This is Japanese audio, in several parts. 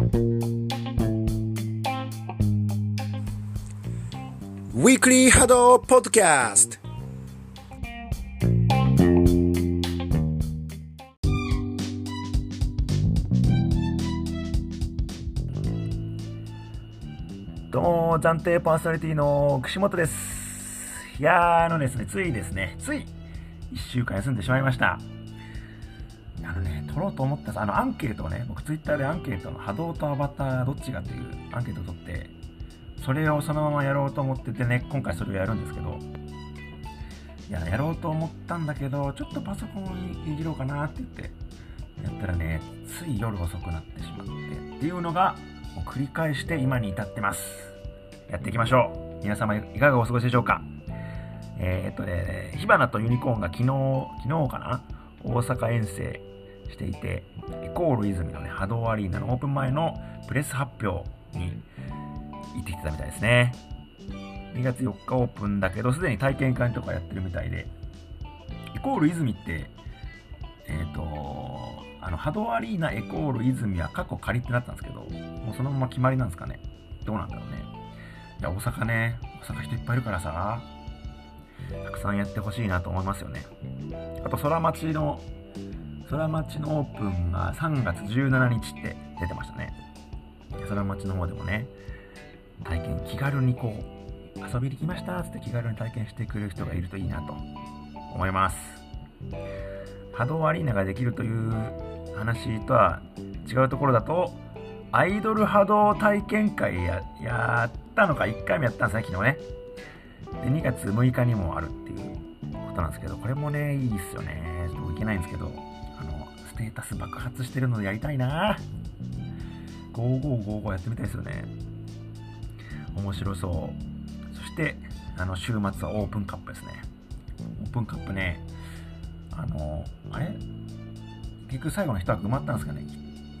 ウィークリーハドポッドキャストどうも、暫定パーソナリティの串本です。いやー、あのですね、ついですね、つい1週間休んでしまいました。あのね、撮ろうと思ったあのアンケートをね、僕ツイッターでアンケートの波動とアバターどっちがっていうアンケートを取って、それをそのままやろうと思っててね、今回それをやるんですけど、いや、やろうと思ったんだけど、ちょっとパソコンをいじろうかなって言って、やったらね、つい夜遅くなってしまって、っていうのが、もう繰り返して今に至ってます。やっていきましょう。皆様いかがお過ごしでしょうか？えー、っとね、火花とユニコーンが昨日、昨日かな？大阪遠征していて、エコール泉のね、波動アリーナのオープン前のプレス発表に行ってきてたみたいですね。2月4日オープンだけど、すでに体験会とかやってるみたいで、エコール泉って、えっ、と、あの、波動アリーナエコール泉は過去仮ってなったんですけど、もうそのまま決まりなんですかね。どうなんだろうね。いや、大阪ね、大阪人いっぱいいるからさ、たくさんやってほしいなと思いますよね。あと、空町の、空町のオープンが3月17日って出てましたね。空町の方でもね、体験、気軽にこう、遊びに来ましたって気軽に体験してくれる人がいるといいなと思います。波動アリーナができるという話とは違うところだと、アイドル波動体験会ややったのか、1回目やったんですね、昨日ね。で、2月6日にもあるっていうことなんですけど、これもね、いいっすよね。ちょっと僕行けないんですけど、あの、ステータス爆発してるのでやりたいな5555やってみたいですよね。面白そう。そして、あの、週末はオープンカップですね。オープンカップね、あの、あれ？結局最後の一枠埋まったんですかね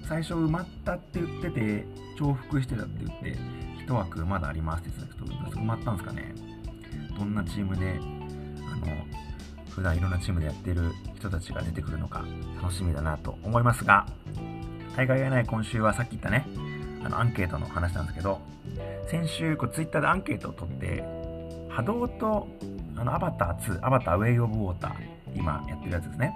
最初埋まったって言ってて、重複してたって言って、一枠まだありますって言ってたけど、埋まったんですかねどんなチームで、あの、普段いろんなチームでやってる人たちが出てくるのか楽しみだなと思いますが、大会がない今週はさっき言ったね、あのアンケートの話なんですけど、先週こうツイッターでアンケートを取って、波動とあのアバター2、アバターウェイオブウォーター、今やってるやつですね。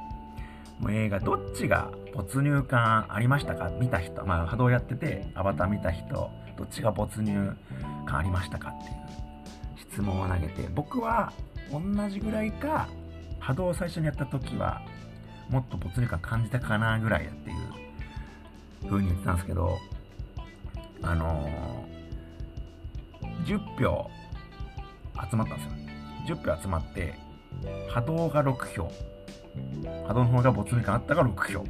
もう映画どっちが没入感ありましたか？見た人、まあ波動やってて、アバター見た人、どっちが没入感ありましたかっていう質問を投げて、僕は同じぐらいか、波動を最初にやった時は、もっと没入感感じたかなぐらいだっていう風に言ってたんですけど、あのー、10票集まったんですよ。10票集まって、波動が6票、波動の方が没入感あったが6票、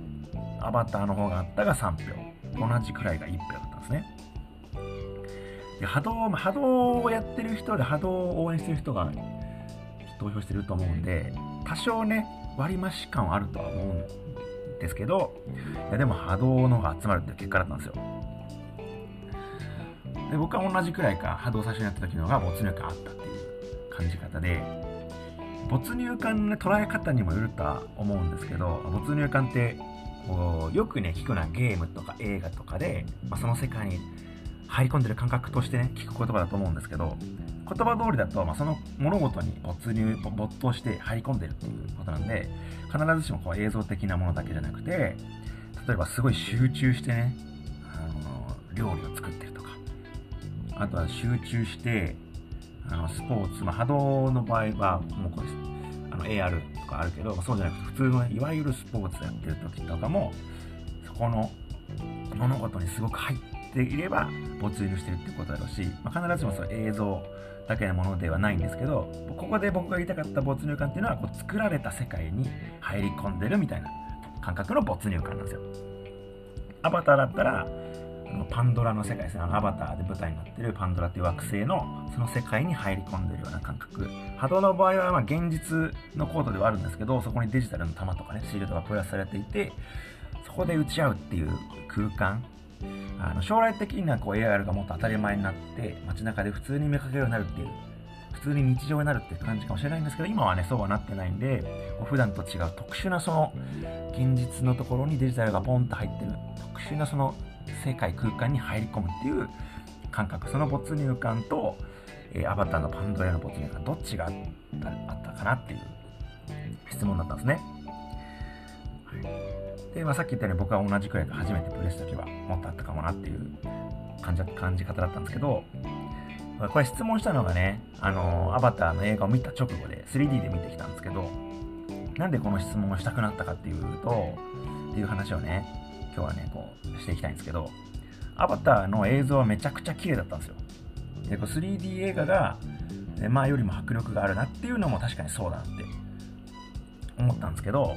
アバターの方があったが3票、同じくらいが1票だったんですね。で波動、波動をやってる人で波動を応援してる人が投票してると思うんで、多少ね、割増感はあるとは思うんですけど、いやでも波動の方が集まるって結果だったんですよ。で僕は同じくらいか波動最初にやった時のが没入感あったっていう感じ方で没入感の捉え方にもよるとは思うんですけど没入感ってこうよくね聞くのはゲームとか映画とかで、まあ、その世界に入り込んでる感覚としてね聞く言葉だと思うんですけど言葉通りだと、まあ、その物事に没入没頭して入り込んでるっていうことなんで必ずしもこう映像的なものだけじゃなくて例えばすごい集中してねあの料理を作ってるとかあとは集中してあのスポーツ、まあ、波動の場合はもうこれあの AR とかあるけどそうじゃなくて普通のねいわゆるスポーツやってる時とかもそこの物事にすごく入ってていれば没入してるってことだろうし、まあ、必ずしもその映像だけのものではないんですけどここで僕が言いたかった没入感っていうのはこう作られた世界に入り込んでるみたいな感覚の没入感なんですよアバターだったらパンドラの世界ですね。アバターで舞台になってるパンドラっていう惑星のその世界に入り込んでるような感覚。波動の場合はま現実のコードではあるんですけど、そこにデジタルの弾とかね、シールドがプラスされていて、そこで打ち合うっていう空間。あの将来的にはこう AR がもっと当たり前になって、街中で普通に見かけるようになるっていう、普通に日常になるっていう感じかもしれないんですけど、今はね、そうはなってないんで、普段と違う特殊なその現実のところにデジタルがポンと入ってる特殊なその世界空間に入り込むっていう感覚その没入感と、えー、アバターのパンドラの没入感どっちがあったかなっていう質問だったんですね、で、まあ、さっき言ったように僕は同じくらいで初めてプレイした時はもっとあったかもなっていう感じ感じ方だったんですけどこれ質問したのがね、あのー、アバターの映画を見た直後で 3D で見てきたんですけどなんでこの質問をしたくなったかっていうとっていう話をね今日はねこうしていきたいんですけどアバターの映像はめちゃくちゃ綺麗だったんですよ。でこう 3D 映画が前よりも迫力があるなっていうのも確かにそうだなって思ったんですけど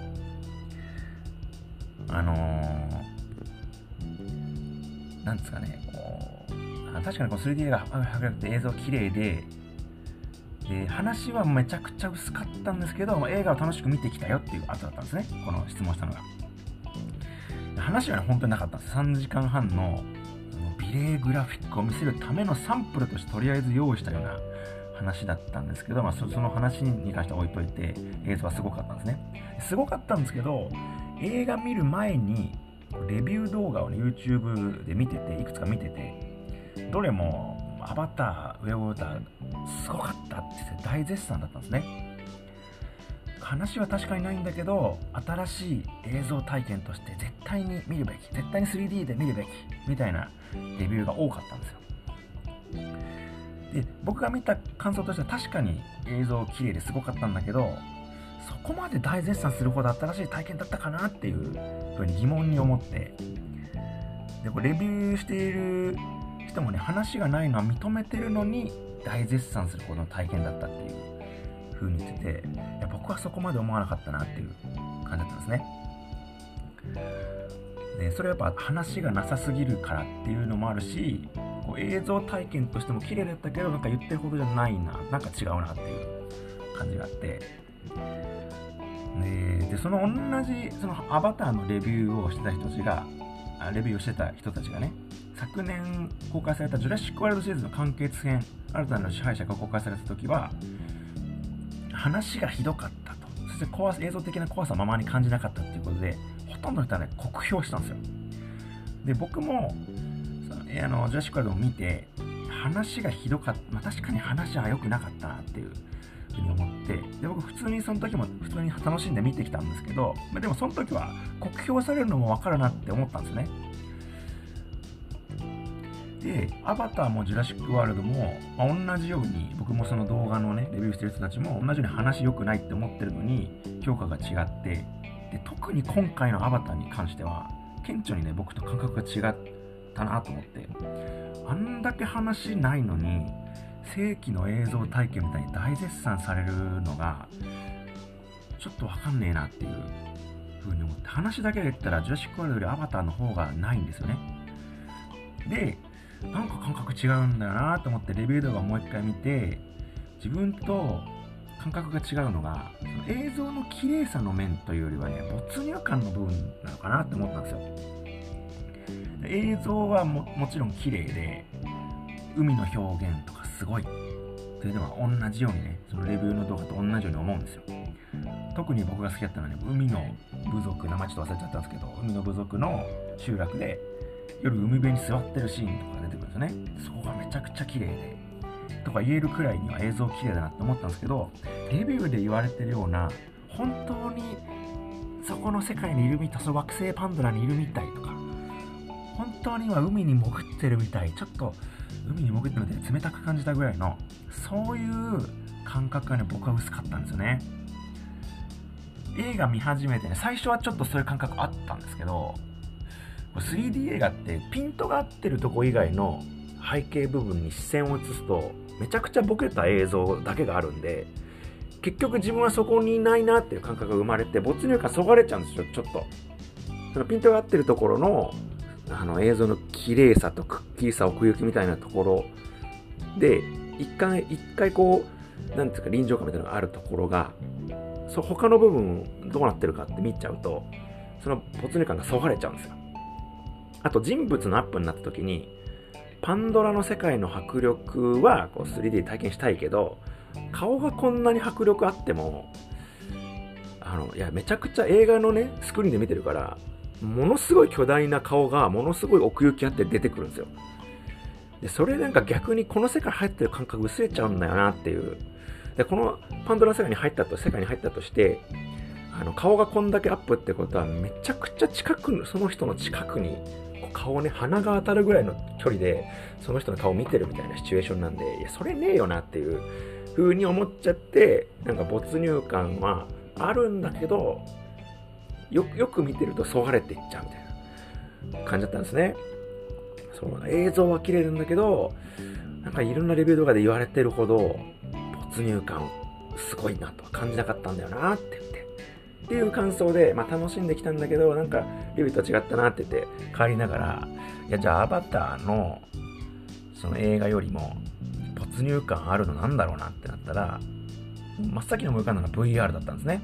あのー、なんですかねこう確かにこう 3D 映画迫力って映像綺麗でで話はめちゃくちゃ薄かったんですけど映画を楽しく見てきたよっていう後だったんですねこの質問したのが話はね本当になかったんです3時間半の美麗グラフィックを見せるためのサンプルとしてとりあえず用意したような話だったんですけど、まあ、その話に関しては置いといて映像はすごかったんですねすごかったんですけど映画見る前にレビュー動画をね YouTube で見てていくつか見ててどれもアバターウェブウォーターすごかったってって大絶賛だったんですね。話は確かにないんだけど新しい映像体験として絶対に見るべき絶対に 3D で見るべきみたいなレビューが多かったんですよ。で僕が見た感想としては確かに映像綺麗ですごかったんだけどそこまで大絶賛するほど新しい体験だったかなっていうふうに疑問に思ってでこれレビューしている人もね話がないのは認めてるのに大絶賛するほどの体験だったっていう風に言ってて、いや僕はそこまで思わなかったなっていう感じだったんですね。でそれはやっぱ話がなさすぎるからっていうのもあるしこう映像体験としても綺麗だったけどなんか言ってるほどじゃないななんか違うなっていう感じがあってででその同じそのアバターのレビューをしてた人たちがレビューをしてた人たちがね昨年公開されたジュラシック・ワールドシリーズの完結編新たな支配者が公開された時は話がひどかったと。そして怖映像的な怖さままに感じなかったっていうことで、ほとんどの人はね、酷評したんですよ。で、僕も、あの、ジュラシックワールドを見て、話がひどかった。まあ、確かに話は良くなかったなっていうふうに思って、で、僕普通にその時も普通に楽しんで見てきたんですけど、ま、でもその時は酷評されるのもわかるなって思ったんですね。で、アバターもジュラシック・ワールドも、まあ、同じように、僕もその動画のね、レビューしてる人たちも同じように話良くないって思ってるのに、評価が違って、で、特に今回のアバターに関しては、顕著にね、僕と感覚が違ったなと思って、あんだけ話ないのに、正規の映像体験みたいに大絶賛されるのが、ちょっとわかんねえなっていう風に思って、話だけで言ったら、ジュラシック・ワールドよりアバターの方がないんですよね。で、なんか感覚違うんだよなと思ってレビュー動画をもう一回見て自分と感覚が違うのがその映像の綺麗さの面というよりはね没入感の部分なのかなって思ったんですよ映像はももちろん綺麗で海の表現とかすごい。それでは同じようにねそのレビューの動画と同じように思うんですよ。特に僕が好きだったのはね海の部族名前ちょっと忘れちゃったんですけど海の部族の集落で夜海辺に座ってるシーンとか出てくるんですよね。そこがめちゃくちゃ綺麗でとか言えるくらいには映像綺麗だなって思ったんですけどレビューで言われてるような本当にそこの世界にいるみたいその惑星パンドラにいるみたいとか本当に今海に潜ってるみたいちょっと海に潜ってみたい冷たく感じたぐらいのそういう感覚がね僕は薄かったんですよね。映画見始めてね最初はちょっとそういう感覚あったんですけど 3D 映画ってピントが合ってるとこ以外の背景部分に視線を移すとめちゃくちゃボケた映像だけがあるんで結局自分はそこにいないなっていう感覚が生まれて没入感そがれちゃうんですよちょっと。そのピントが合ってるところのあの映像の綺麗さとくっきりさ奥行きみたいなところで一回一回こうなんていうか臨場感みたいなのがあるところがそ他の部分どうなってるかって見ちゃうとその没入感がそがれちゃうんですよ。あと人物のアップになった時に、パンドラの世界の迫力はこう 3D 体験したいけど、顔がこんなに迫力あっても、あの、いや、めちゃくちゃ映画のね、スクリーンで見てるから、ものすごい巨大な顔がものすごい奥行きあって出てくるんですよ。で、それなんか逆にこの世界入ってる感覚薄れちゃうんだよなっていう。で、このパンドラ世界に入ったと、世界に入ったとして、あの、顔がこんだけアップってことはめちゃくちゃ近く、その人の近くに、顔ね、鼻が当たるぐらいの距離で、その人の顔を見てるみたいなシチュエーションなんで、いや、それねえよなっていう風に思っちゃって、なんか没入感はあるんだけど、よよく見てるとそがれていっちゃうみたいな感じだったんですね。そう映像は綺麗なんだけど、なんかいろんなレビュー動画で言われてるほど、没入感すごいなとは感じなかったんだよなって言って。っていう感想で、まあ楽しんできたんだけど、なんかレビューと違ったなって言って変わりながら、いやじゃあアバターのその映画よりも没入感あるのなんだろうなってなったら、真っ先に思い浮かんだのが VR だったんですね。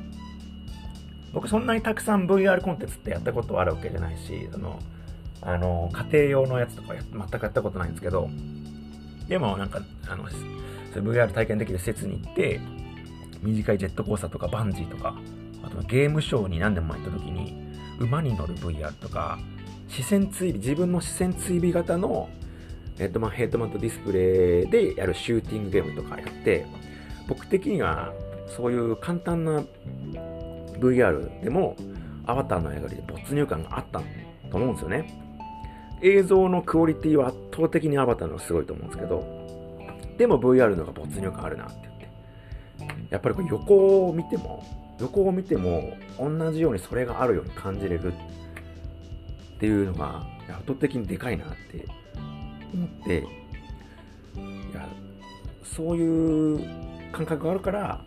僕そんなにたくさん VR コンテンツってやったことあるわけじゃないし、あの、あの、家庭用のやつとか全くやったことないんですけど、でもなんか、あの、VR 体験できる施設に行って、短いジェットコースターとかバンジーとか、あとゲームショーに何年も行った時に、馬に乗る VR とか、視線追尾、自分の視線追尾型のヘッドマンヘッドマントディスプレイでやるシューティングゲームとかやって、僕的にはそういう簡単な VR でもアバターの映画で没入感があったと思うんですよね。映像のクオリティは圧倒的にアバターのすごいと思うんですけど、でも VR のが没入感あるなって言って。やっぱりこれ横を見ても、横を見ても同じようにそれがあるように感じれるっていうのが圧倒的にでかいなって思って、いや、そういう感覚があるから、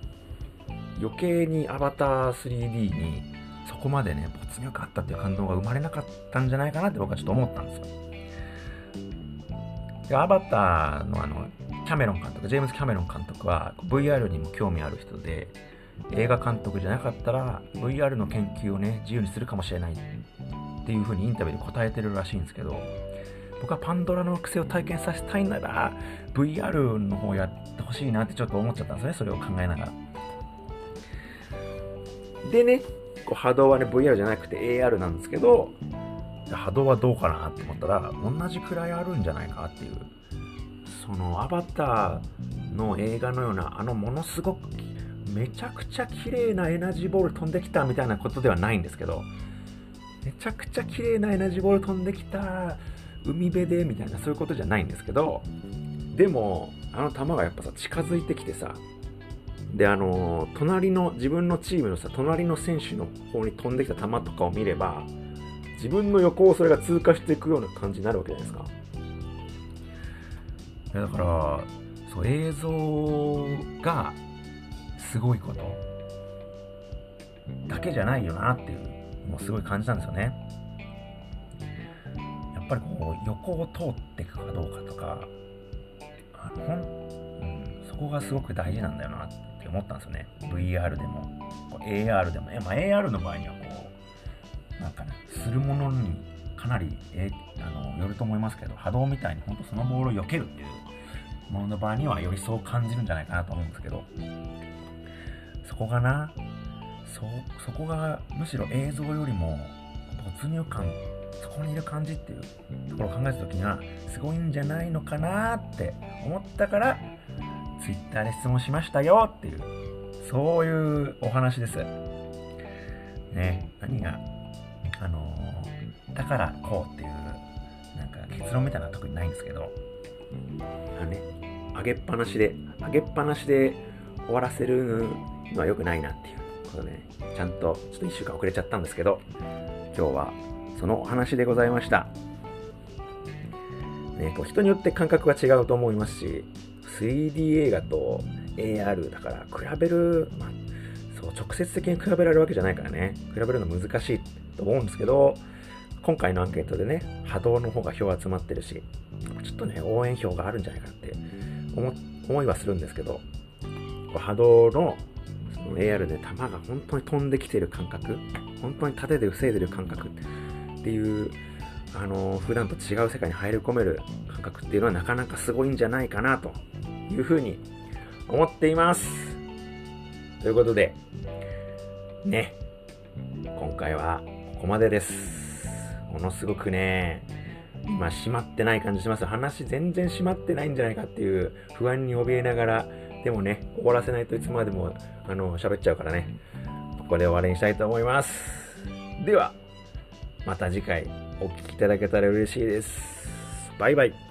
余計にアバター 3D にそこまでね、没入感あったっていう感動が生まれなかったんじゃないかなって僕はちょっと思ったんですよ。で、アバターのあの、キャメロン監督、ジェームズ・キャメロン監督は VR にも興味ある人で、映画監督じゃなかったら VR の研究をね、自由にするかもしれないっていう風にインタビューで答えてるらしいんですけど、僕はパンドラの癖を体験させたいなら VR の方やってほしいなってちょっと思っちゃったんですね、それを考えながら。でね、こう波動はね、VR じゃなくて AR なんですけど、波動はどうかなって思ったら、同じくらいあるんじゃないかっていう。そのアバターの映画のような、あのものすごくめちゃくちゃ綺麗なエナジーボール飛んできたみたいなことではないんですけど、めちゃくちゃ綺麗なエナジーボール飛んできた、海辺でみたいなそういうことじゃないんですけど、でも、あの球がやっぱさ、近づいてきてさ、で、あのー、隣の、自分のチームのさ、隣の選手の方に飛んできた球とかを見れば、自分の横をそれが通過していくような感じになるわけじゃないですか。だから、そう、映像がすごいことだけじゃないよなっていう、もうすごい感じたんですよね。やっぱりこう、横を通っていくかどうかとか、あの、うん、そこがすごく大事なんだよな思ったんですよね。VR でも、AR でも。まあ、AR の場合にはこう、なんかね、するものにかなり、えあの、よると思いますけど、波動みたいに本当そのボールを避けるっていうものの場合にはよりそう感じるんじゃないかなと思うんですけど、そこがな、そ、そこがむしろ映像よりも没入感、そこにいる感じっていうところを考えた時には、すごいんじゃないのかなって思ったから、Twitter で質問しましたよっていう、そういうお話です。ね、何が、あの、だからこうっていう、なんか結論みたいなのは特にないんですけど、あね、上げっぱなしで、上げっぱなしで終わらせるのは良くないなっていうことで、ね、ちゃんと、ちょっと1週間遅れちゃったんですけど、今日はそのお話でございました。ね、こう人によって感覚が違うと思いますし、3D 映画と AR だから比べる、まあ、そう、直接的に比べられるわけじゃないからね、比べるの難しいと思うんですけど、今回のアンケートでね、波動の方が票集まってるし、ちょっとね、応援票があるんじゃないかって思いはするんですけど、波動のその AR で弾が本当に飛んできてる感覚、本当に縦で防いでる感覚っていう、あの、普段と違う世界に入り込める感覚っていうのはなかなかすごいんじゃないかなというふうに思っています。ということで、ね、今回はここまでです。ものすごくね、今、閉まってない感じします。話全然閉まってないんじゃないかっていう不安に怯えながら、でもね、終わらせないといつまでも、あの、喋っちゃうからね。ここで終わりにしたいと思います。では、また次回お聴きいただけたら嬉しいです。バイバイ。